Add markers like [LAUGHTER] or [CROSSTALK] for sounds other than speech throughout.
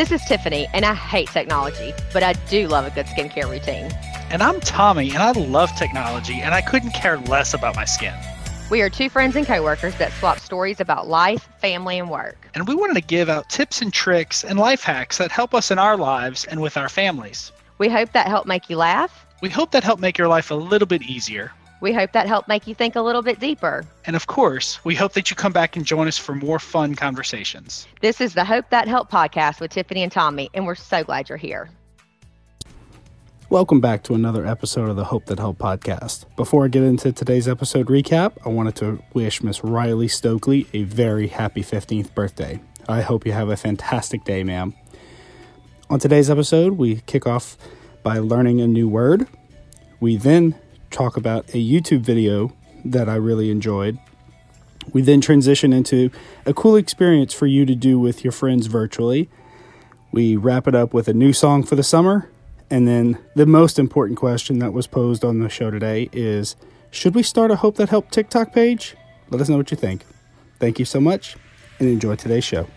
This is Tiffany, and I hate technology, but I do love a good skincare routine. And I'm Tommy, and I love technology, and I couldn't care less about my skin. We are two friends and coworkers that swap stories about life, family, and work. And we wanted to give out tips and tricks and life hacks that help us in our lives and with our families. We hope that helped make you laugh. We hope that helped make your life a little bit easier. We hope that helped make you think a little bit deeper. And of course, we hope that you come back and join us for more fun conversations. This is the Hope That Help podcast with Tiffany and Tommy, and we're so glad you're here. Welcome back to another episode of the Hope That Help podcast. Before I get into today's episode recap, I wanted to wish Miss Ryleigh Stokely a very happy 15th birthday. I hope you have a fantastic day, ma'am. On today's episode, we kick off by learning a new word. We then talk about a YouTube video that I really enjoyed. We then transition into a cool experience for you to do with your friends virtually. We wrap it up with a new song for the summer. And then the most important question that was posed on the show today is Should we start a Hope That Helped TikTok page? Let us know what you think. Thank you so much and enjoy today's show.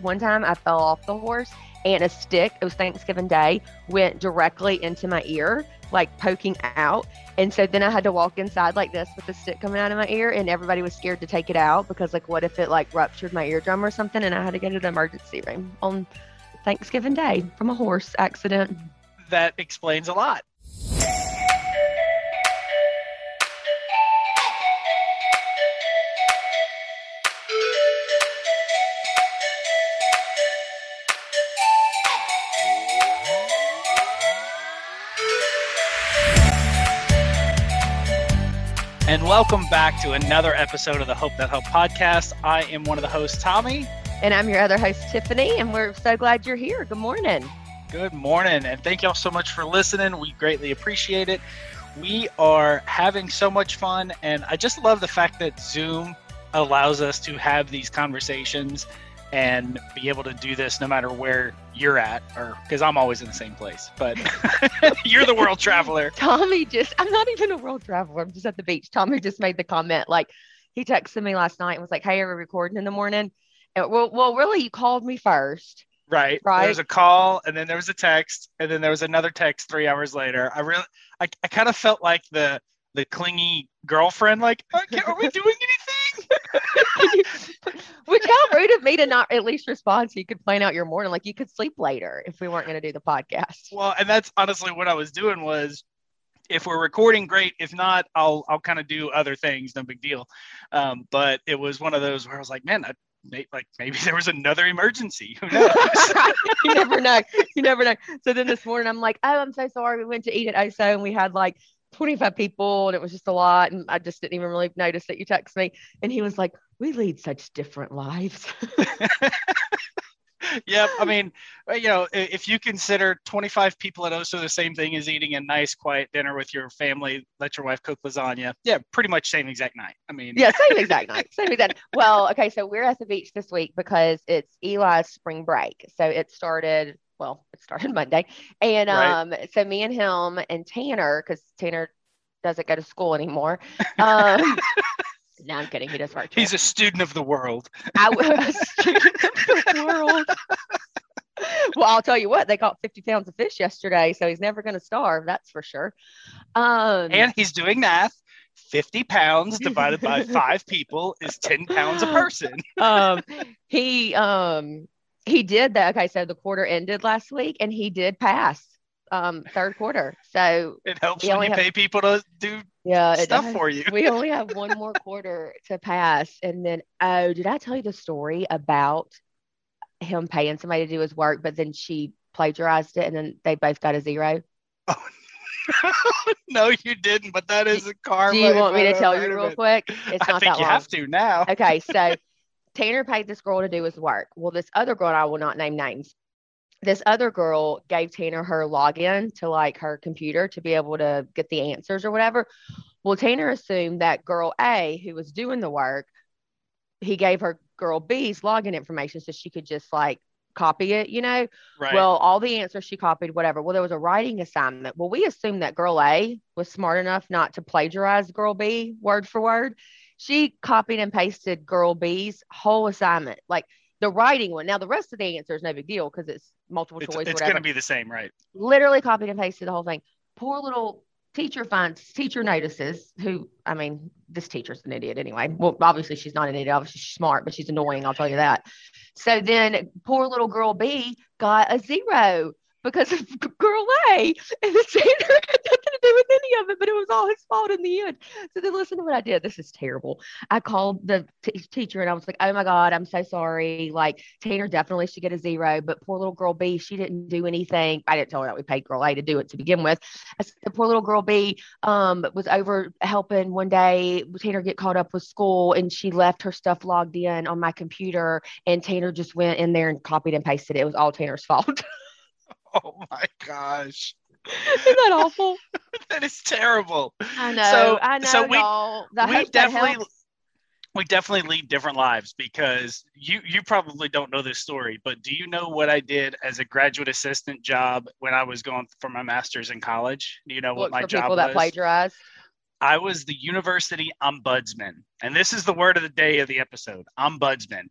One time I fell off the horse and a stick, it was Thanksgiving Day, went directly into my ear like poking out. And so then I had to walk inside like this with the stick coming out of my ear, and everybody was scared to take it out because, like, what if it like ruptured my eardrum or something? And I had to go to the emergency room on Thanksgiving Day from a horse accident. That explains a lot. And welcome back to another episode of the Hope That Help podcast. I am one of the hosts, Tommy. And I'm your other host, Tiffany, and we're so glad you're here. Good morning. Good morning, and thank y'all so much for listening. We greatly appreciate it. We are having so much fun, and I just love the fact that Zoom allows us to have these conversations and be able to do this no matter where you're at or because i'm always in the same place but [LAUGHS] [LAUGHS] you're the world traveler. Tommy just i'm not even a world traveler i'm just at the beach. Tommy just made the comment like he texted me last night and was like hey are we recording in the morning? And, well, well really you called me first. Right. Right. there was a call and then there was a text and then there was another text three hours later. I really i, I kind of felt like the the clingy girlfriend like okay, are we doing anything [LAUGHS] [LAUGHS] which how rude of me to not at least respond so you could plan out your morning. Like you could sleep later if we weren't going to do the podcast. Well, and that's honestly what I was doing was if we're recording, great. If not, I'll I'll kind of do other things. No big deal. Um, but it was one of those where I was like, man, I, like maybe there was another emergency. Who knows? [LAUGHS] you never know. You never know. So then this morning, I'm like, oh, I'm so sorry. We went to eat at OSO and we had like 25 people and it was just a lot. And I just didn't even really notice that you text me. And he was like, we lead such different lives. [LAUGHS] yep. I mean, uh, you know, if you consider 25 people at OSO the same thing as eating a nice, quiet dinner with your family, let your wife cook lasagna. Yeah, pretty much same exact night. I mean, yeah, same exact night. Same exact. Well, okay. So we're at the beach this week because it's Eli's spring break. So it started well, it started [LAUGHS] Monday. And right. um, so me and him and Tanner, because Tanner doesn't go to school anymore. [LAUGHS] Um, [LAUGHS] no, I'm kidding. He does work. He's a student of the world. I was a student of the world. well, I'll tell you what, they caught 50 pounds of fish yesterday, so he's never going to starve. That's for sure. Um, and he's doing math. 50 pounds divided by five people is 10 pounds a person. um, he um, he did that. Okay, so the quarter ended last week, and he did pass um, third quarter. So it helps when you have, pay people to do yeah stuff for you. we [LAUGHS] only have one more quarter to pass, and then oh, did I tell you the story about him paying somebody to do his work, but then she plagiarized it, and then they both got a zero? Oh. [LAUGHS] no, you didn't, but that is a car. Do you want me to tell you real quick? It's not I think that you long. have to now. Okay, so [LAUGHS] Tanner paid this girl to do his work. Well, this other girl, I will not name names. This other girl gave Tanner her login to like her computer to be able to get the answers or whatever. Well, Tanner assumed that girl A, who was doing the work, he gave her girl B's login information so she could just like copy it, you know? Right. Well, all the answers she copied, whatever. Well, there was a writing assignment. Well, we assumed that girl A was smart enough not to plagiarize girl B word for word she copied and pasted girl B's whole assignment. Like the writing one. Now the rest of the answer is no big deal because it's multiple It's, choice. it's going to be the same, right? literally copied and pasted the whole thing. Poor little teacher finds teacher notices who I mean, this teacher's an idiot anyway. Well, obviously she's not an idiot, obviously she's smart, but she's annoying, I'll tell you that. So then poor little girl B got a zero because of girl A and the had nothing to do with any of it, but it was all his fault in the end. So then listen to what I did. This is terrible. I called the t- teacher and I was like, "Oh my god, I'm so sorry. Like Tanner definitely should get a zero, but poor little girl B, she didn't do anything. I didn't tell her that we paid girl A to do it to begin with. I said, the poor little girl B um, was over helping one day. Tanner get caught up with school, and she left her stuff logged in on my computer, and Tanner just went in there and copied and pasted it. It was all Tanner's fault. [LAUGHS] [LAUGHS] Oh my gosh. Isn't that awful? [LAUGHS] That is terrible. I know. So- I know, so we- y'all. We definitely helps. we definitely lead different lives because you you probably don't know this story, but do you know what I did as a graduate assistant job when I was going for my master's in college? Do you know what Look my for job people that was? I was the university ombudsman, and this is the word of the day of the episode: ombudsman.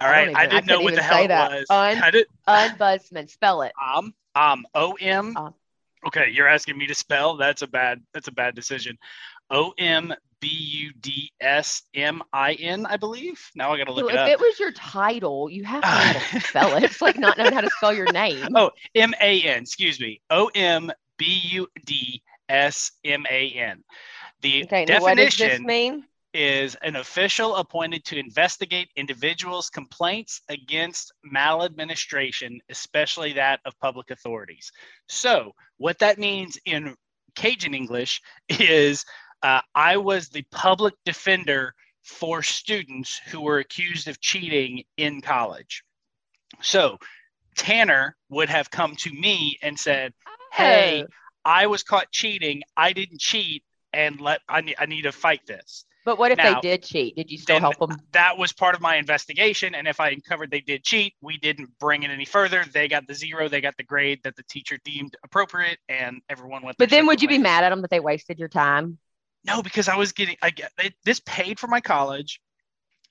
All right, I I, even- I didn't know what the hell it was. Un- I did Ombudsman, spell it. um um o m. Um. Okay, you're asking me to spell. That's a bad. That's a bad decision. O m b u d s m i n. I believe. Now I got to look So it if up. it was your title, you have to know how to [LAUGHS] spell it. It's like not knowing how to spell your name. Oh, M A N. Excuse me. O M B U D S M A N. The okay, now what does this definition mean? is an official appointed to investigate individuals' complaints against maladministration, especially that of public authorities. So, what that means in Cajun English is uh, I was the public defender for students who were accused of cheating in college. So, Tanner would have come to me and said, Hey, Oh, I was caught cheating. I didn't cheat, and let I need I need to fight this. but what if now, they did cheat? Did you still help them? That was part of my investigation, and if I uncovered they did cheat, we didn't bring it any further. They got the zero. They got the grade that the teacher deemed appropriate, and everyone went. But then would you be mad at them that they wasted your time? No, because I was getting I get it, this paid for my college.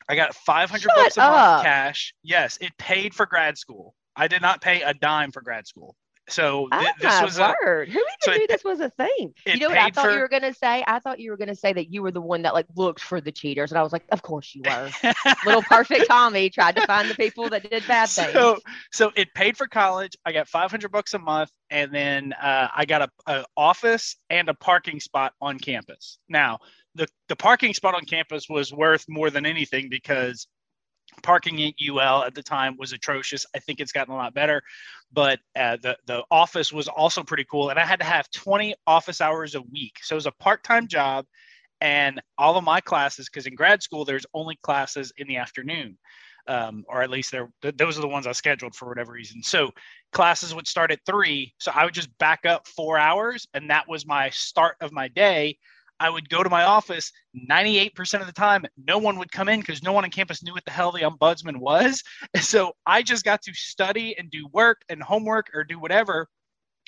I got 500 bucks a month cash. Yes, it paid for grad school. I did not pay a dime for grad school. So th- this my was a! Who even so it knew this was a thing? You know what I thought for- you were gonna say? I thought you were gonna say that you were the one that like looked for the cheaters, and I was like, of course you were. Little perfect [LAUGHS] Tommy tried to find the people that did bad things. so so it paid for college i got 500 bucks a month and then uh, i got a, a office and a parking spot on campus now the, the parking spot on campus was worth more than anything because parking at ul at the time was atrocious i think it's gotten a lot better but uh, the, the office was also pretty cool and i had to have 20 office hours a week so it was a part-time job and all of my classes because in grad school there's only classes in the afternoon um, or at least they're th- those are the ones I scheduled for whatever reason. So classes would start at three, so I would just back up four hours, and that was my start of my day. I would go to my office 98% of the time. No one would come in because no one on campus knew what the hell the ombudsman was. And [LAUGHS] so I just got to study and do work and homework or do whatever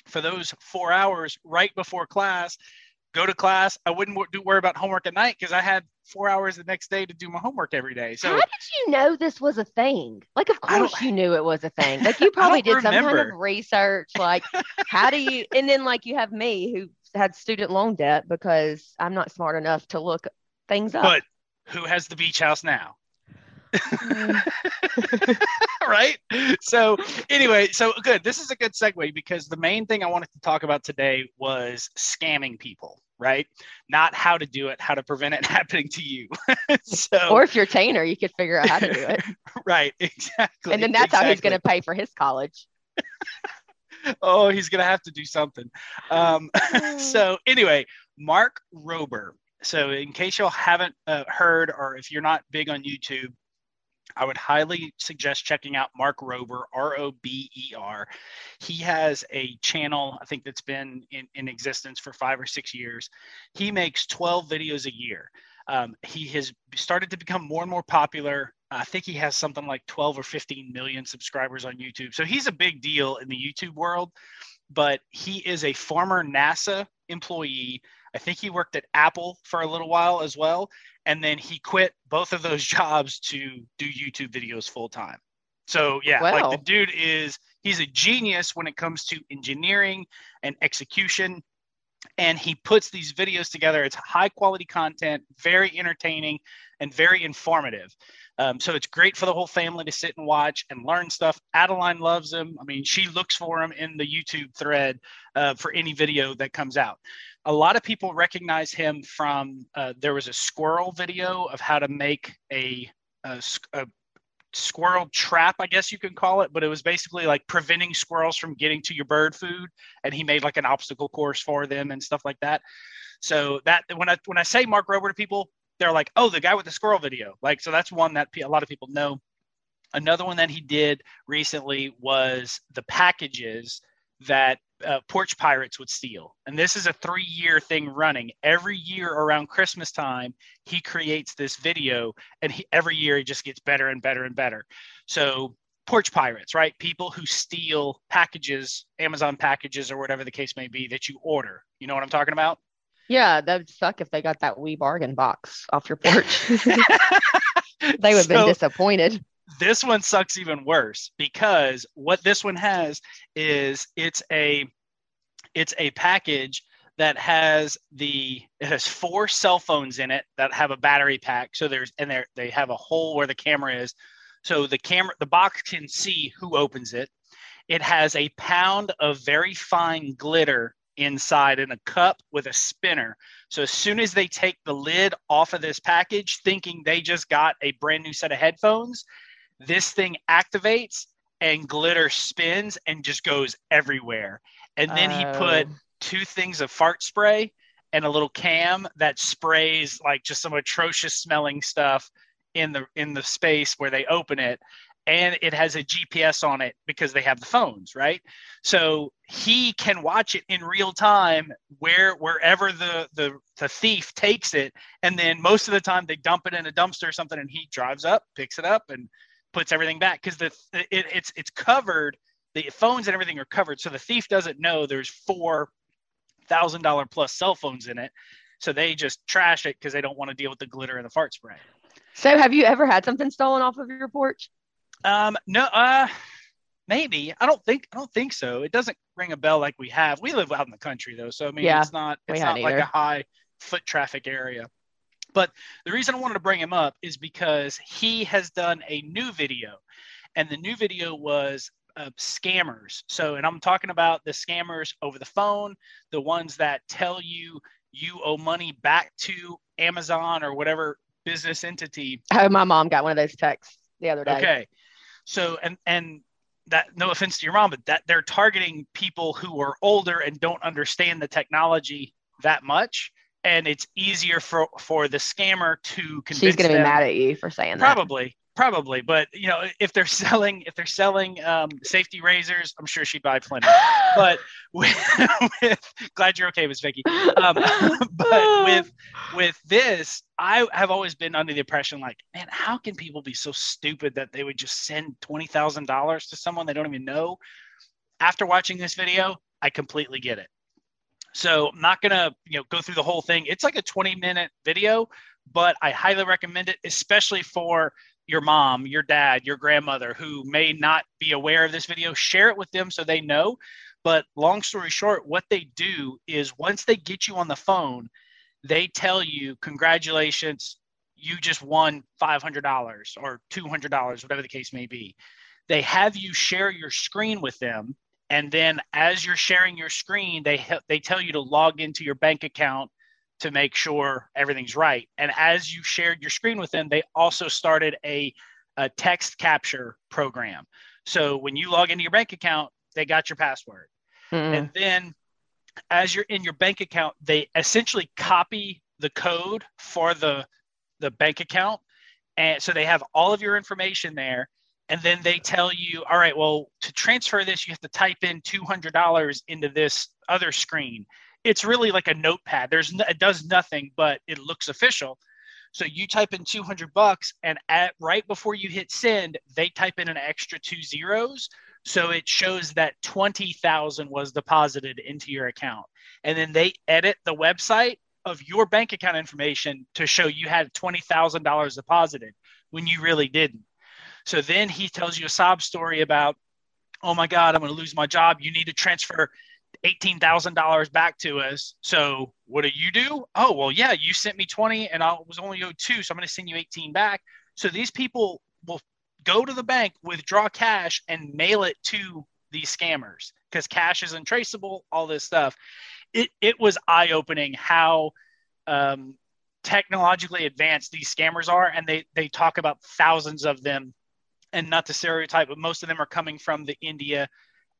for those four hours right before class. Go to class. I wouldn't do worry about homework at night because I had four hours the next day to do my homework every day. So How did you know this was a thing? Like, of course you [LAUGHS] knew it was a thing. Like, you probably did some kind of research. Like, how do you? And then, like, you have me who had student loan debt because I'm not smart enough to look things up. But who has the beach house now? Mm. [LAUGHS] right? So, anyway, so good. This is a good segue because the main thing I wanted to talk about today was scamming people, right? Not how to do it, how to prevent it [LAUGHS] happening to you. [LAUGHS] so, or if you're Tanner, you could figure out how to do it. right, exactly. And then that's how he's going to pay for his college. Oh, he's going to have to do something. Um, [LAUGHS] so anyway, Mark Rober. So in case y'all haven't uh, heard, or if you're not big on YouTube, I would highly suggest checking out Mark Rober, R O B E R. He has a channel, I think that's been in, in existence for five or six years. He makes 12 videos a year. Um, he has started to become more and more popular. I think he has something like 12 or 15 million subscribers on YouTube. So he's a big deal in the YouTube world, but he is a former NASA employee. I think he worked at Apple for a little while as well. And then he quit both of those [LAUGHS] jobs to do YouTube videos full time. So yeah, Wow. like the dude is he's a genius when it comes to engineering and execution. And he puts these videos together. It's high quality content, very entertaining, and very informative. Um, so it's great for the whole family to sit and watch and learn stuff. Adeline loves him. I mean, she looks for him in the YouTube thread uh, for any video that comes out. A lot of people recognize him from uh, there was a squirrel video of how to make a, a, a squirrel trap, I guess you can call it, but it was basically like preventing squirrels from getting to your bird food. And he made like an obstacle course for them and stuff like that. So that when I when I say Mark Rober to people, they're like, oh, the guy with the squirrel video. Like, so that's one that a lot of people know. Another one that he did recently was the packages that uh, porch pirates would steal. And this is a three year thing running. Every year around Christmas time, he creates this video, and he, every year it just gets better and better and better. So, porch pirates, right? People who steal packages, Amazon packages, or whatever the case may be that you order. You know what I'm talking about? Yeah, that would suck if they got that wee bargain box off your porch. [LAUGHS] [LAUGHS] they would have been disappointed. This one sucks even worse because what this one has is it's a it's a package that has the it has four cell phones in it that have a battery pack. So there's and they they have a hole where the camera is. So the camera the box can see who opens it. It has a pound of very fine glitter inside in a cup with a spinner. So as soon as they take the lid off of this package thinking they just got a brand new set of headphones this thing activates and glitter spins and just goes everywhere. And then he oh. put Oh. two things of fart spray and a little cam that sprays like just some atrocious smelling stuff in the in the space where they open it and it has a GPS on it because they have the phones, right? So he can watch it in real time where wherever the the the thief takes it and then most of the time they dump it in a dumpster or something and he drives up, picks it up and puts everything back because the it, it's it's covered the phones and everything are covered. So the thief doesn't know there's four thousand dollar plus cell phones in it. So they just trash it because they don't want to deal with the glitter and the fart spray So, have you ever had something stolen off of your porch? um no uh maybe. I don't think i don't think so. It doesn't ring a bell like we have. We live out in the country though so i mean Yeah, it's not it's not like a high foot traffic area but the reason i wanted to bring him up is because he has done a new video and the new video was uh, scammers so and i'm talking about the scammers over the phone the ones that tell you you owe money back to amazon or whatever business entity Oh, my mom got one of those texts the other day. Okay. So and and that no offense to your mom, but that they're targeting people who are older and don't understand the technology that much. And it's easier for for the scammer to convince She's gonna be mad at you for saying that. Probably, probably. But you know, if they're [LAUGHS] selling if they're selling um, safety razors, I'm sure she'd buy plenty. [GASPS] But with, [LAUGHS] with glad you're okay, Miss Vicky. Um, [LAUGHS] but with with this, I have always been under the impression like, man, how can people be so stupid that they would just send twenty thousand dollars to someone they don't even know? After watching this video, I completely get it. So I'm not gonna you know go through the whole thing. It's like a 20 minute video, but I highly recommend it, especially for your mom, your dad, your grandmother who may not be aware of this video. Share it with them so they know. But long story short, what they do is once they get you on the phone, they tell you, congratulations, you just won $500 or $200, whatever the case may be. They have you share your screen with them. And then as you're sharing your screen, they, they tell you to log into your bank account to make sure everything's right. And as you shared your screen with them, they also started a, a text capture program. So when you log into your bank account, they got your password. Mm. And then as you're in your bank account, they essentially copy the code for the the bank account. And so they have all of your information there. And then they tell you, all right, well, to transfer this, you have to type in $200 into this other screen. It's really like a notepad. There's no, it does nothing, but it looks official. So you type in 200 bucks, and at right before you hit send, they type in an extra two zeros. So it shows that 20,000 was deposited into your account. And then they edit the website of your bank account information to show you had $20,000 deposited when you really didn't. So then he tells you a sob story about, oh my God, I'm going to lose my job. You need to transfer $18,000 back to us. So what do you do? Oh, well, yeah, you sent me 20 and I was only owed two. So I'm going to send you 18 back. So these people will go to the bank, withdraw cash, and mail it to these scammers because cash is untraceable, all this stuff. It, it was eye opening how um, technologically advanced these scammers are. And they, they talk about thousands of them. And not to stereotype, but most of them are coming from the India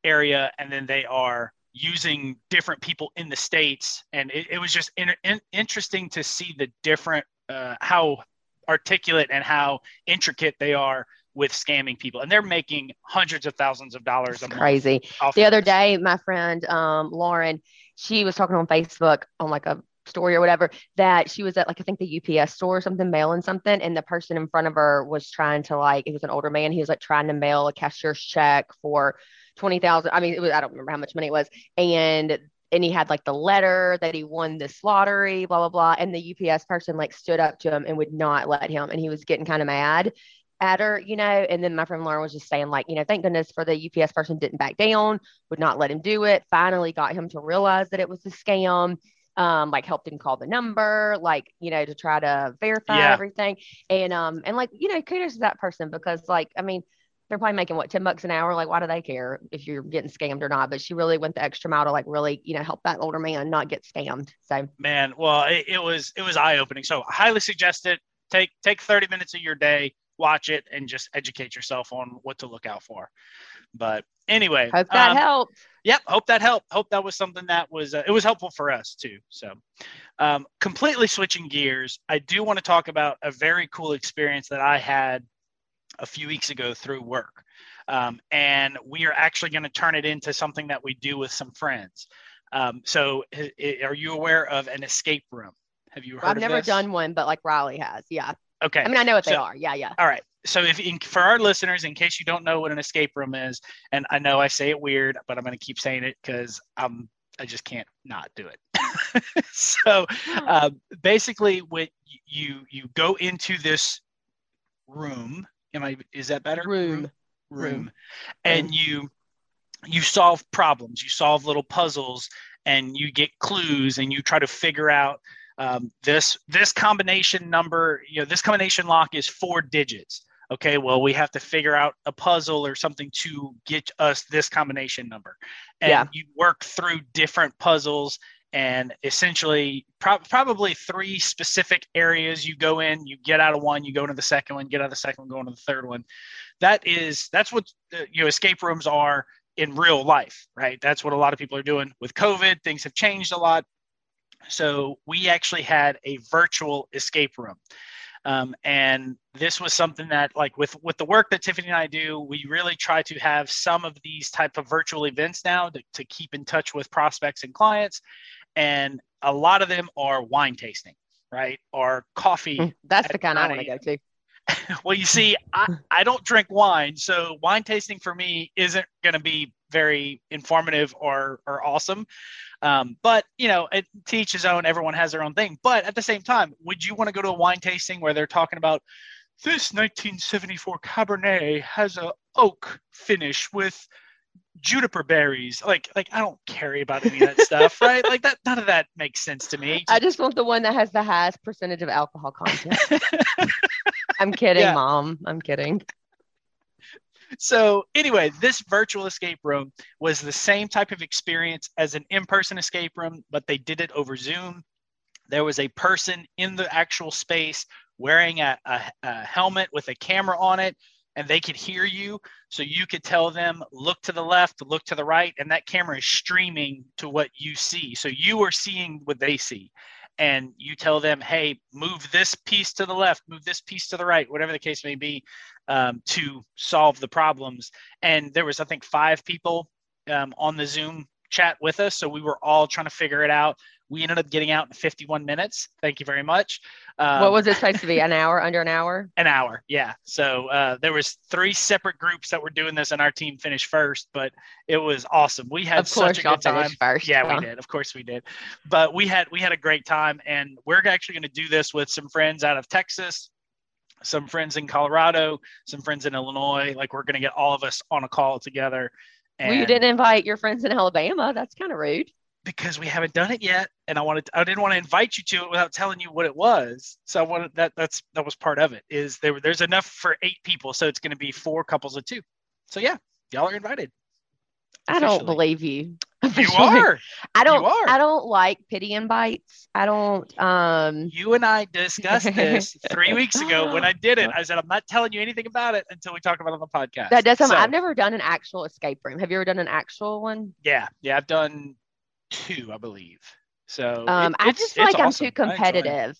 area. And then they are using different people in the States. And it, it was just in, in, interesting to see the different, uh, how articulate and how intricate they are with scamming people and they're making hundreds of thousands of dollars it's crazy the other day my friend um, lauren she was talking on facebook on like a story or whatever that she was at like I think the UPS store or something mailing something and the person in front of her was trying to like it was an older man he was like trying to mail a cashier's check for 20,000 I mean it was I don't remember how much money it was and and he had like the letter that he won this lottery, blah, blah, blah. And the UPS person like stood up to him and would not let him. And he was getting kind of mad at her, you know. And then my friend Lauren was just saying, like, you know, thank goodness for the UPS person didn't back down, would not let him do it. Finally got him to realize that it was a scam. Um, like helped him call the number, like, you know, to try to verify yeah. everything. And um, and like, you know, kudos to that person because like, I mean, they're probably making what 10 bucks an hour? Like why do they care if you're getting scammed or not? But she really went the extra mile to like really you know help that older man not get scammed. So man well it, it was it was eye-opening. So I highly suggest it. Take take 30 minutes of your day watch it and just educate yourself on what to look out for. But anyway hope that um, helped yep hope that helped hope that was something that was uh, it was helpful for us too so um, completely switching gears i do want to talk about a very cool experience that i had a few weeks ago through work. Um, and we are actually going to turn it into something that we do with some friends. Um, so, are you aware of an escape room? Have you heard? I've never this? done one, but like Ryleigh has. Yeah. Okay. I mean, I know what so, they are. Yeah, yeah. All right. So, if in, for our listeners, in case you don't know what an escape room is, and I know I say it weird, but I'm going to keep saying it because I'm I just can't not do it. [LAUGHS] so, uh, basically, what you you go into this room Am I? Is that better? Room. Room. Room. And you you solve problems. You solve little puzzles, and you get clues, and you try to figure out um, this this combination number. You know, this combination lock is four digits. Okay, well, we have to figure out a puzzle or something to get us this combination number. And yeah. you work through different puzzles and essentially pro- probably three specific areas you go in you get out of one you go into the second one get out of the second one go into the third one. That is that's what uh, you know escape rooms are in real life right? That's what a lot of people are doing. With covid things have changed a lot. So we actually had a virtual escape room um, and this was something that like with with the work that tiffany and i do we really try to have some of these type of virtual events now to, to keep in touch with prospects and clients and a lot of them are wine tasting, right? Or coffee. Hmm, that's the kind I want to go [LAUGHS] to. well, you see, I, I don't drink wine, so wine tasting for me isn't going to be very informative or or awesome. Um, but you know, it, to each his own. Everyone has their own thing. But at the same time, would you want to go to a wine tasting where they're talking about this 1974 Cabernet has a oak finish with juniper berries. Like, like I don't care about any of that stuff, [LAUGHS] right? Like that, none of that makes sense to me. I just want the one that has the highest percentage of alcohol content. [LAUGHS] I'm kidding, yeah. mom. I'm kidding. So anyway, this virtual escape room was the same type of experience as an in-person escape room, but they did it over Zoom. There was a person in the actual space wearing a, a, a helmet with a camera on it and they could hear you. So you could tell them, look to the left, look to the right, and that camera is streaming to what you see. So you are seeing what they see. And you tell them, hey, move this piece to the left, move this piece to the right, whatever the case may be, um, to solve the problems. And there was, I think, five people um, on the Zoom chat with us. So we were all trying to figure it out. We ended up getting out in 51 minutes. Thank you very much. Um, what was it supposed to be? An hour? Under an hour? [LAUGHS] An hour. Yeah. So uh, there was three separate groups that were doing this, and our team finished first. But it was awesome. We had such a good time. First, yeah, yeah, we did. Of course, we did. But we had we had a great time, and we're actually going to do this with some friends out of Texas. some friends in Colorado, some friends in Illinois. Like we're going to get all of us on a call together. And well, you didn't invite your friends in Alabama. That's kind of rude. Because we haven't done it yet, and I wanted I didn't want to invite you to it without telling you what it was. So I wanted that that's that was part of it. Is there there's enough for eight people, so it's going to be four couples of two. So yeah, y'all are invited. I don't believe you. [LAUGHS] You are. I don't. Are. I don't like pity invites. I don't. Um. You and I discussed [LAUGHS] this three weeks ago when I did it. [GASPS] I said I'm not telling you anything about it until we talk about it on the podcast. That does. So, I've never done an actual escape room. Have you ever done an actual one? Yeah. Yeah. I've done two, I believe. So um, it, I just feel like awesome. I'm too competitive.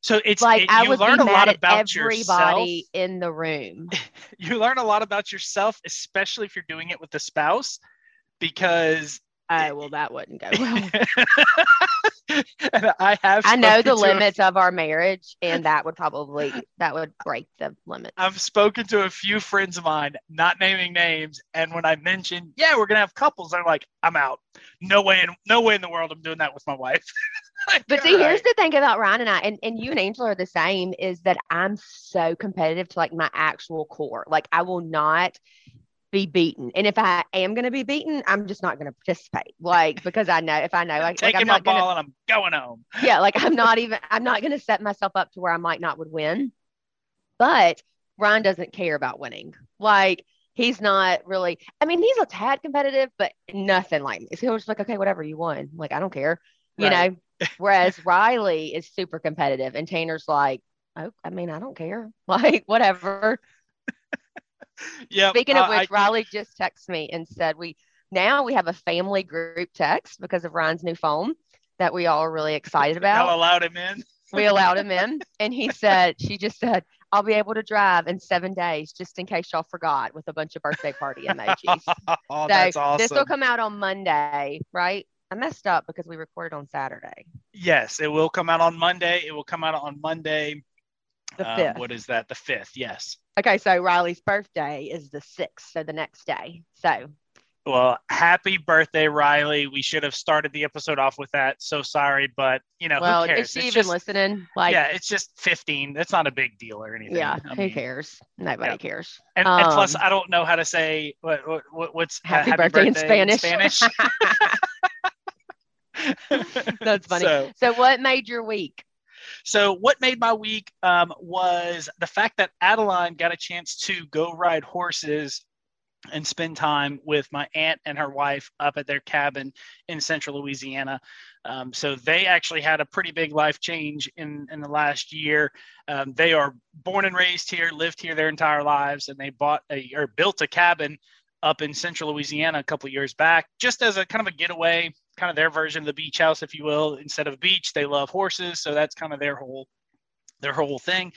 So it's like it, I would learn a lot about everybody yourself. in the room. [LAUGHS] you learn a lot about yourself, especially if you're doing it with a spouse because Oh well, that wouldn't go well. [LAUGHS] I have. I know the limits a, of our marriage, and that would probably that would break the limit. I've spoken to a few friends of mine, not naming names, and when I mentioned, yeah, we're gonna have couples, they're like, I'm out. No way, in no way in the world, I'm doing that with my wife. [LAUGHS] like, but see, right. here's the thing about Ryan and I, and, and you and Angela are the same, is that I'm so competitive to like my actual core. Like I will not be beaten. And if I am going to be beaten, I'm just not going to participate. Like, because I know if I know, like, taking like, I'm my ball gonna, and I'm going home. Yeah. [LAUGHS] Like, I'm not even, I'm not going to set myself up to where I might not would win. But Ryan doesn't care about winning. Like, he's not really, I mean, he's a tad competitive, but nothing like me. So he's just like, okay, whatever you won. Like, I don't care, you right. know? [LAUGHS] Whereas Ryleigh is super competitive and Tanner's like, oh, I mean, I don't care. [LAUGHS] Like, whatever yeah. Speaking of which, I, Ryleigh just texted me and said we now we have a family group text because of Ryan's new phone that we all are really excited [LAUGHS] about. Y'all allowed him in. we allowed him in, [LAUGHS] and he said she just said I'll be able to drive in seven days, just in case y'all forgot, with a bunch of birthday party emojis. [LAUGHS] oh, so that's awesome. This will come out on Monday, right? I messed up because we recorded on Saturday. Yes, it will come out on Monday. It will come out on Monday. The um, fifth. what is that? The fifth. Yes. Okay, so Ryleigh's birthday is the sixth, so the next day. So. Well, happy birthday, Ryleigh. We should have started the episode off with that. So sorry, but you know, well, who cares? is she it's even just, listening? Like, yeah, it's just 15. That's not a big deal or anything. Yeah, I who mean, cares? Nobody yeah. cares. And, um, and, plus, I don't know how to say what, what what's happy, uh, happy birthday, birthday, in Spanish. In Spanish. [LAUGHS] [LAUGHS] That's funny. So, so, what made your week? So, what made my week um, was the fact that Adeline got a chance to go ride horses and spend time with my aunt and her wife up at their cabin in central Louisiana. Um, so they actually had a pretty big life change in, in the last year. Um, they are born and raised here, lived here their entire lives, and they bought a or built a cabin up in central Louisiana a couple years back, just as a kind of a getaway kind of their version of the beach house, if you will. Instead of beach, they love horses, so that's kind of their whole their whole thing.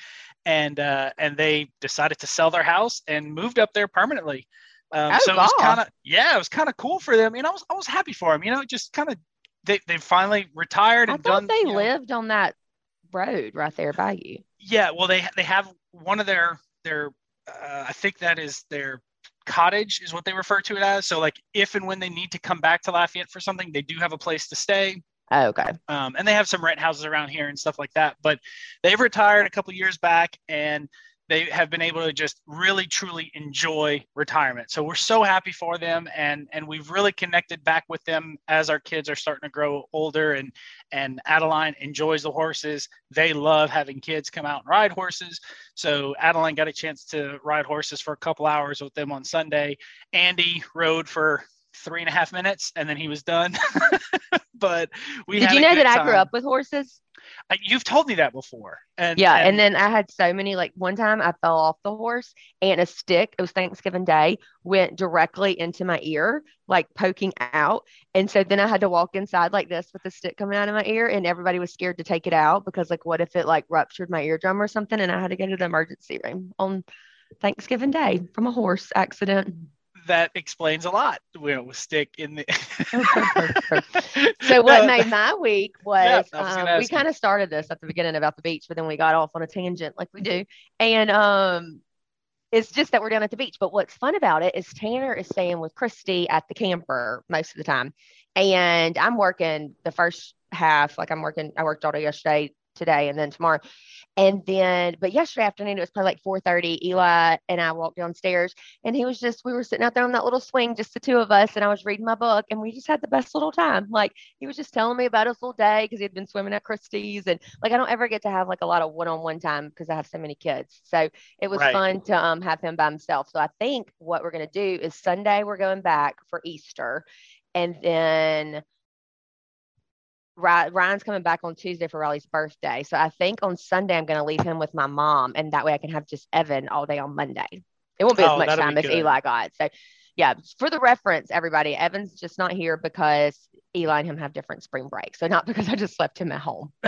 And uh, and they decided to sell their house and moved up there permanently. Um, oh, so it was kind of yeah, it was kind of cool for them. Know, I was I was happy for them. You know, just kind of they they finally retired and I thought done. They lived know, on that road right there by you. Yeah, well, they they have one of their their uh, I think that is their cottage is what they refer to it as. So like if and when they need to come back to Lafayette for something, they do have a place to stay. Oh, okay. Um, and they have some rent houses around here and stuff like that. But they've retired a couple years back and they have been able to just really truly enjoy retirement. So we're so happy for them and and we've really connected back with them as our kids are starting to grow older and and Adeline enjoys the horses. They love having kids come out and ride horses. So Adeline got a chance to ride horses for a couple hours with them on Sunday. Andy rode for three and a half minutes and then he was done. [LAUGHS] but we did you know that time. I grew up with horses? You've told me that before. And yeah, and, and, then I had so many like one time I fell off the horse and a stick, it was Thanksgiving Day, went directly into my ear, like poking out. And so then I had to walk inside like this with the stick coming out of my ear and everybody was scared to take it out because like what if it like ruptured my eardrum or something and I had to go to the emergency room on Thanksgiving Day from a horse accident that explains a lot. We know, stick in the. [LAUGHS] so [LAUGHS] what made my week was, yeah, was um, we kind of started this at the beginning about the beach, but then we got off on a tangent like we do, and um, it's just that we're down at the beach. But what's fun about it is Tanner is staying with Christy at the camper most of the time, and I'm working the first half. Like I'm working, I worked all day yesterday, today, and then tomorrow. And then, but yesterday afternoon, it was probably like 4:30. Eli and I walked downstairs, and he was just, we were sitting out there on that little swing, just the two of us, and I was reading my book, and we just had the best little time. Like he was just telling me about his little day because he had been swimming at Christie's, and like I don't ever get to have like a lot of one-on-one time because I have so many kids. So it was Right. fun to um, have him by himself. So I think what we're gonna do is Sunday we're going back for Easter, and then. Ry- Ryan's coming back on Tuesday for Ryleigh's birthday. So I think on Sunday I'm going to leave him with my mom, and that way I can have just Evan all day on Monday. It won't be Oh, as much time as. Eli got. So yeah, for the reference, everybody, Evan's just not here because Eli and him have different spring breaks. So not because I just left him at home. [LAUGHS]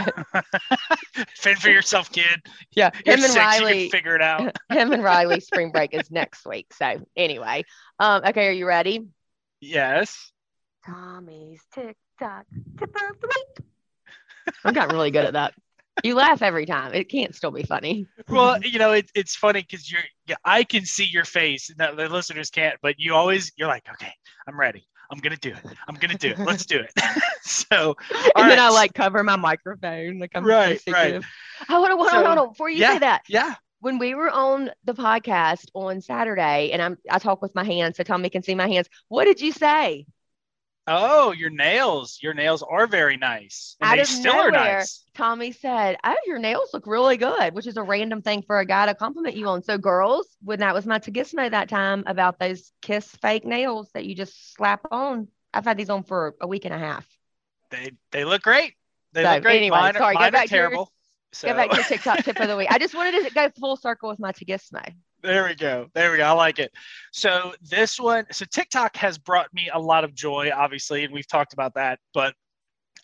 Fend for yourself, kid. Yeah, him and six, Ryleigh. figure it out. [LAUGHS] him and Ryleigh spring break is next week. So anyway, um, okay, are you ready? yes. Tommy's TikTok tip of the week. I've gotten really good at that. You laugh every time. It can't still be funny. Well, you know, it, it's funny because you're, yeah, I can see your face. No, the listeners can't, but you always, you're like, okay, I'm ready. I'm gonna do it. I'm gonna do it. Let's do it. [LAUGHS] so, and all then I like cover my microphone. Like I'm Right, so right. I want to hold on, hold on. Before you yeah. say that, yeah, when we were on the podcast on Saturday, and I'm I talk with my hands so Tommy can see my hands. What did you say? Oh, your nails. Your nails are very nice. And Out they of still are nowhere. nice. Tommy said, "Oh, your nails look really good," which is a random thing for a guy to compliment you on. So, girls, when that was my Tagismo that time about those Kiss fake nails that you just slap on, I've had these on for a week and a half. They they look great. They So, look great. anyway, mine are, sorry, go mine are back to your- terrible. So Go back to your TikTok tip of the week. I just wanted to go full circle with my Tagismo. There we go. There we go. I like it. So this one, so TikTok has brought me a lot of joy, obviously, and we've talked about that. But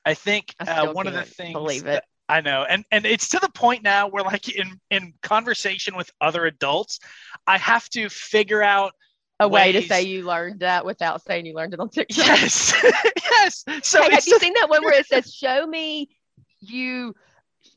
I think I uh, one of the things believe that- it. I know, and and it's to the point now where like in in conversation with other adults, I have to figure out A way to say you learned that without saying you learned it on TikTok. yes, [LAUGHS] yes. So Hey, have you just- seen that one where it says, "Show me you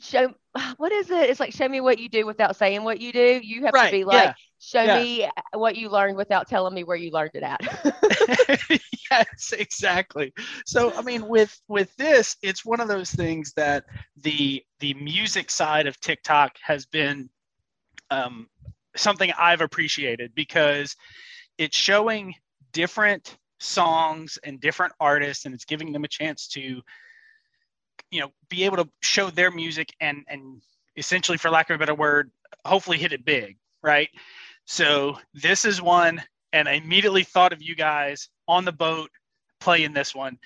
show [SIGHS] what is it? It's like show me what you do without saying what you do." You have Right, to be like, yeah, "Show yeah. me what you learned without telling me where you learned it at." [LAUGHS] yes, exactly. So I mean, with with this, it's one of those things that the the music side of TikTok has been um, something I've appreciated because it's showing different songs and different artists, and it's giving them a chance to, you know, be able to show their music and and essentially, for lack of a better word, hopefully hit it big, right? So this is one, and I immediately thought of you guys on the boat playing this one.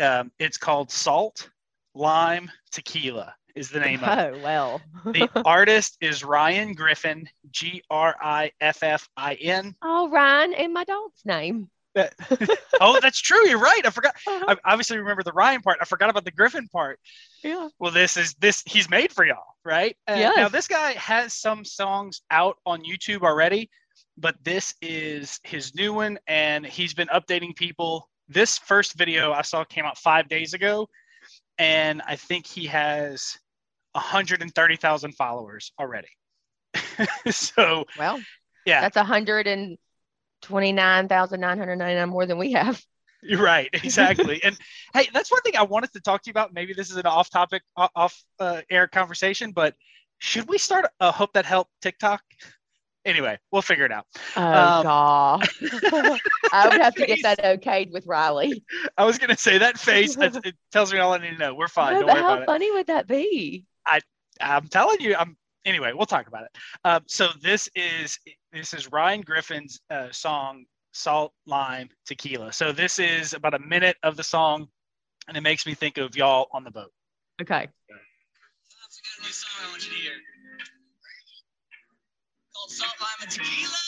Um, it's called Salt Lime Tequila is the name of it. oh [LAUGHS] well. [LAUGHS] The artist is Ryan Griffin, G R I F F I N. oh, Ryan and my dog's name. [LAUGHS] Oh, that's true. You're right. I forgot. Uh-huh. I obviously remember the Ryan part. I forgot about the Griffin part. yeah. Well, this is this. He's made for y'all, right? Uh, Yes. Now this guy has some songs out on YouTube already, but this is his new one, and he's been updating people. This first video I saw came out five days ago, and I think he has 130,000 followers already. [LAUGHS] so Well, yeah, that's a hundred and twenty-nine thousand nine hundred ninety-nine more than we have. [LAUGHS] You're right, exactly. and [LAUGHS] hey, that's one thing I wanted to talk to you about. Maybe this is an off-topic, o- off uh, air conversation, but should we start a Hope That Help TikTok? Anyway, we'll figure it out. Oh Um, God. [LAUGHS] I would have to get that okayed with Ryleigh. I was gonna say that face. It, it tells me all I need to know. We're fine. No, Don't worry how about it. funny would that be? I I'm telling you. I'm anyway. We'll talk about it. Um, so this is this is Ryan Griffin's uh, song "Salt Lime Tequila." So this is about a minute of the song, and it makes me think of y'all on the boat. Okay. I got a new song I want you to hear. Called Salt, Lime, and Tequila.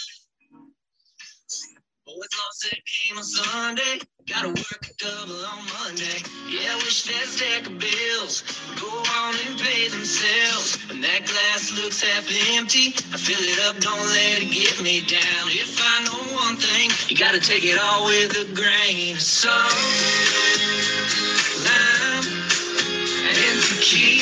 Boys lost that game on Sunday. Gotta work a double on Monday. Yeah, wish that stack of bills go on and pay themselves. When that glass looks half empty, I fill it up, don't let it get me down. If I know one thing, you gotta take it all with a grain of salt. Lime and tequila.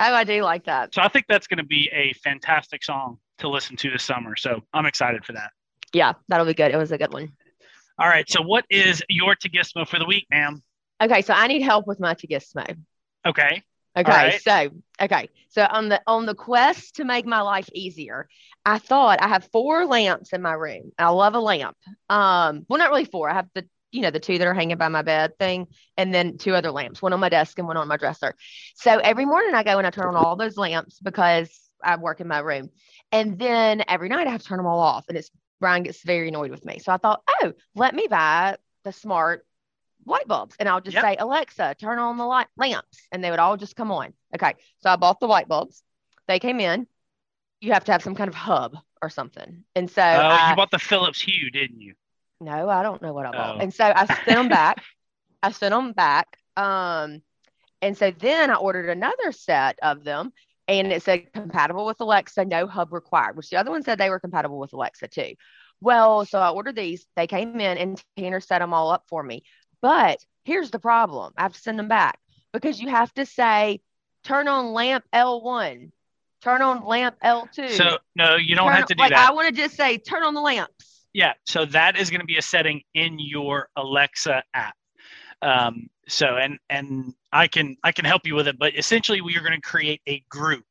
Oh, I do like that. So I think that's going to be a fantastic song to listen to this summer. So I'm excited for that. Yeah, that'll be good. It was a good one. All right. So what is your Tagismo for the week, ma'am? Okay, so I need help with my Tagismo. Okay. Okay, right. so okay, so on the on the quest to make my life easier, I thought I have four lamps in my room. I love a lamp. Um, well, not really four. I have the you know the two that are hanging by my bed thing, and then two other lamps, one on my desk and one on my dresser. So every morning I go and I turn on all those lamps because I work in my room, and then every night I have to turn them all off, and it's Brian gets very annoyed with me. So I thought, oh, let me buy the smart light bulbs and I'll just Yep. say, Alexa, turn on the light lamps and they would all just come on. Okay. So I bought the light bulbs. They came in. You have to have some kind of hub or something. And so Oh, I, you bought the Philips Hue, didn't you? No, I don't know what I bought. Oh. And so I sent them back. [LAUGHS] I sent them back. Um, and so then I ordered another set of them and it said compatible with Alexa, no hub required, which the other one said they were compatible with Alexa too. Well, so I ordered these. They came in and Tanner set them all up for me. But here's the problem I have to send them back because you have to say, turn on lamp L1, turn on lamp L2. So no, you don't turn- have to do like, that. I want to just say, turn on the lamps. Yeah, so that is going to be a setting in your Alexa app. Um, so and and I can I can help you with it, but essentially we are going to create a group.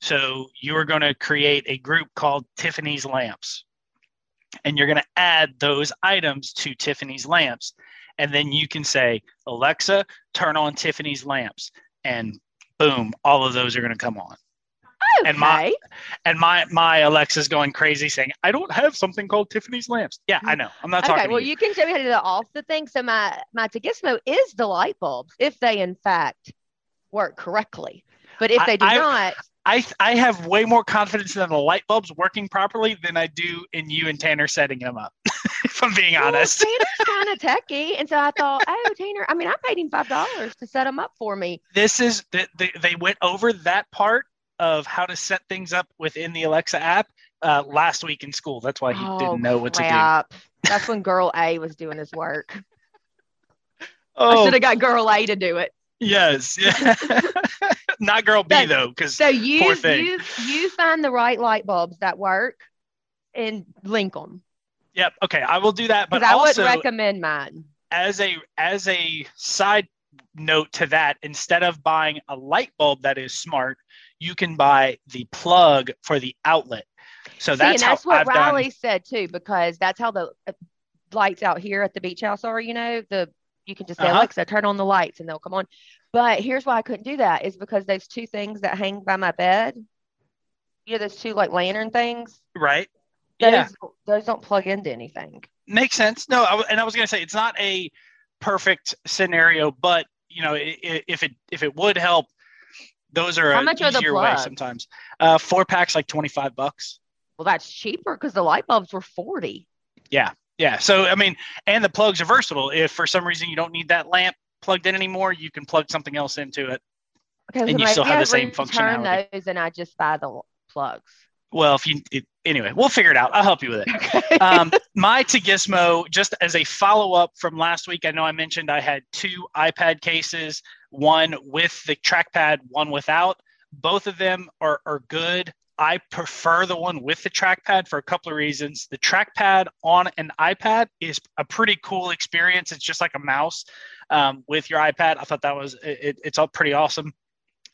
So you are going to create a group called Tiffany's Lamps, and you're going to add those items to Tiffany's Lamps, and then you can say Alexa, turn on Tiffany's Lamps, and boom, all of those are going to come on. Okay. And my- And my my Alexa's going crazy saying, "I don't have something called Tiffany's lamps." Yeah, I mm. know. I'm not okay, talking well, you. you can show me how to do the off the thing. So my my Tagismo is the light bulbs if they in fact work correctly. But if they do I- not, I I have way more confidence in the light bulbs working properly than I do in you and Tanner setting them up. [LAUGHS] if I'm being well, honest. Tanner's [LAUGHS] kind of techie, and so I thought, oh, Tanner. I mean, I paid him five dollars to set them up for me. This is the, the, they went over that part of how to set things up within the Alexa app uh, last week in school. That's why he oh, didn't know what to do. That's when Girl A was doing his work. [LAUGHS] Oh. I should have got Girl A to do it. yes, yeah. [LAUGHS] not girl B So- though, because So you Poor thing. you you find the right light bulbs that work, and link them. yep. Okay, I will do that. But I also, wouldn't recommend mine. as a as a side note to that instead of buying a light bulb that is smart you can buy the plug for the outlet so See, that's, and that's what i've Ryleigh done said too, because that's how the uh, lights out here at the beach house are. You know, the you can just say Uh-huh. Alexa, turn on the lights, and they'll come on. But here's why I couldn't do that is because those two things that hang by my bed, you know, those two like lantern things. right Those, yeah those don't plug into anything. makes sense no I, and i was going to say it's not a perfect scenario but you know if it if it would help those are How much are the easier way plugs? sometimes uh four packs like 25 bucks Well, that's cheaper because the light bulbs were forty. yeah yeah. so i mean and the plugs are versatile if for some reason you don't need that lamp plugged in anymore you can plug something else into it Okay, And so you still have the same functionality. those and I just buy the plugs. Well, if you it, anyway, we'll figure it out. I'll help you with it. [LAUGHS] Okay. Um, my Tagismo, just as a follow up from last week, I know I mentioned I had two iPad cases, one with the trackpad, one without. Both of them are, are good. I prefer the one with the trackpad for a couple of reasons. The trackpad on an iPad is a pretty cool experience. It's just like a mouse um, with your iPad. I thought that was it, it's all pretty awesome.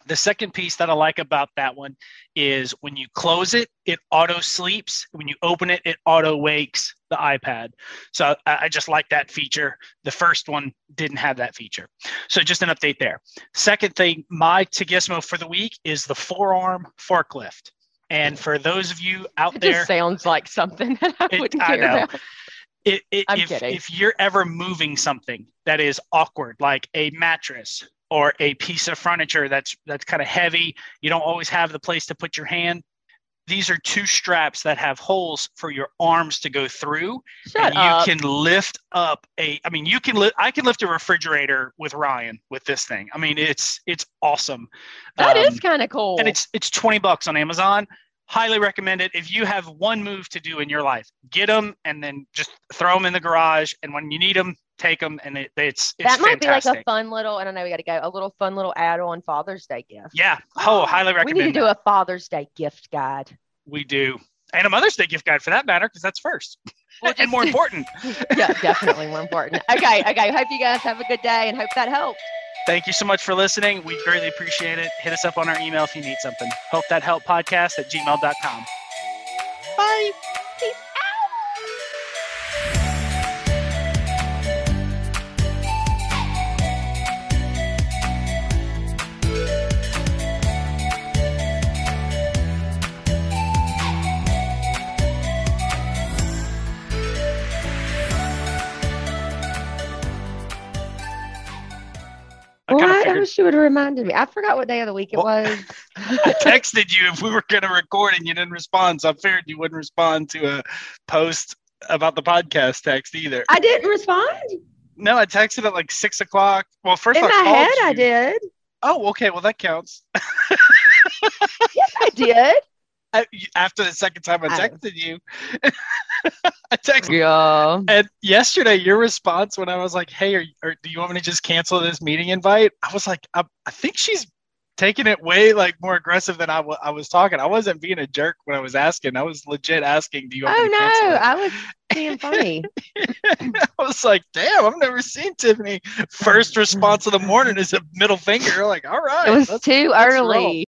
The second piece that I like about that one is when you close it, it auto sleeps. When you open it, it auto wakes the iPad. So I, I just like that feature. The first one didn't have that feature. So just an update there. Second thing, my Tagismo for the week is the forearm forklift. And for those of you out It there, sounds like something that I It- wouldn't care about. it, it, I'm if, kidding. if you're ever moving something that is awkward, like a mattress or a piece of furniture that's that's kind of heavy, you don't always have the place to put your hand. These are two straps that have holes for your arms to go through, Shut and you up. can lift up a. I mean, you can lift. I can lift a refrigerator with Ryan with this thing. I mean, it's it's awesome. That Um, is kind of cool. and it's it's 20 bucks on Amazon. Highly recommend it. If you have one move to do in your life, get them and then just throw them in the garage. And when you need them, take them. And it, it's, it's that might fantastic. be like a fun little, and I know we got to go, a little fun little add on Father's Day gift. yeah. Oh, highly recommend. [GASPS] We need to do a Father's Day gift guide. We do. And a Mother's Day gift guide for that matter, because that's first Well, [LAUGHS] and more important. [LAUGHS] yeah, definitely more important. Okay, okay. Hope you guys have a good day and hope that helped. Thank you so much for listening. We greatly appreciate it. Hit us up on our email if you need something. Hope that help podcast at gmail.com. Bye. You would have reminded me. I forgot what day of the week it Well- was. [LAUGHS] I texted you if we were going to record and you didn't respond. So I figured you wouldn't respond to a post about the podcast text either. I didn't respond. No, I texted at like six o'clock. Well, first In I my head, you. I did. Oh, okay. Well, that counts. [LAUGHS] Yes, I did. I, after the second time I texted you, [LAUGHS] I texted. Yeah. And yesterday, your response when I was like, "Hey, are, are, do you want me to just cancel this meeting invite?" I was like, I, I think she's taking it way like more aggressive than I, w- I was talking. I wasn't being a jerk when I was asking. I was legit asking, "Do you want Oh me to cancel no. I was being [LAUGHS] funny. I was like, "Damn, I've never seen Tiffany." First response of the morning is a middle finger. Like, all right, It was too let's roll. early.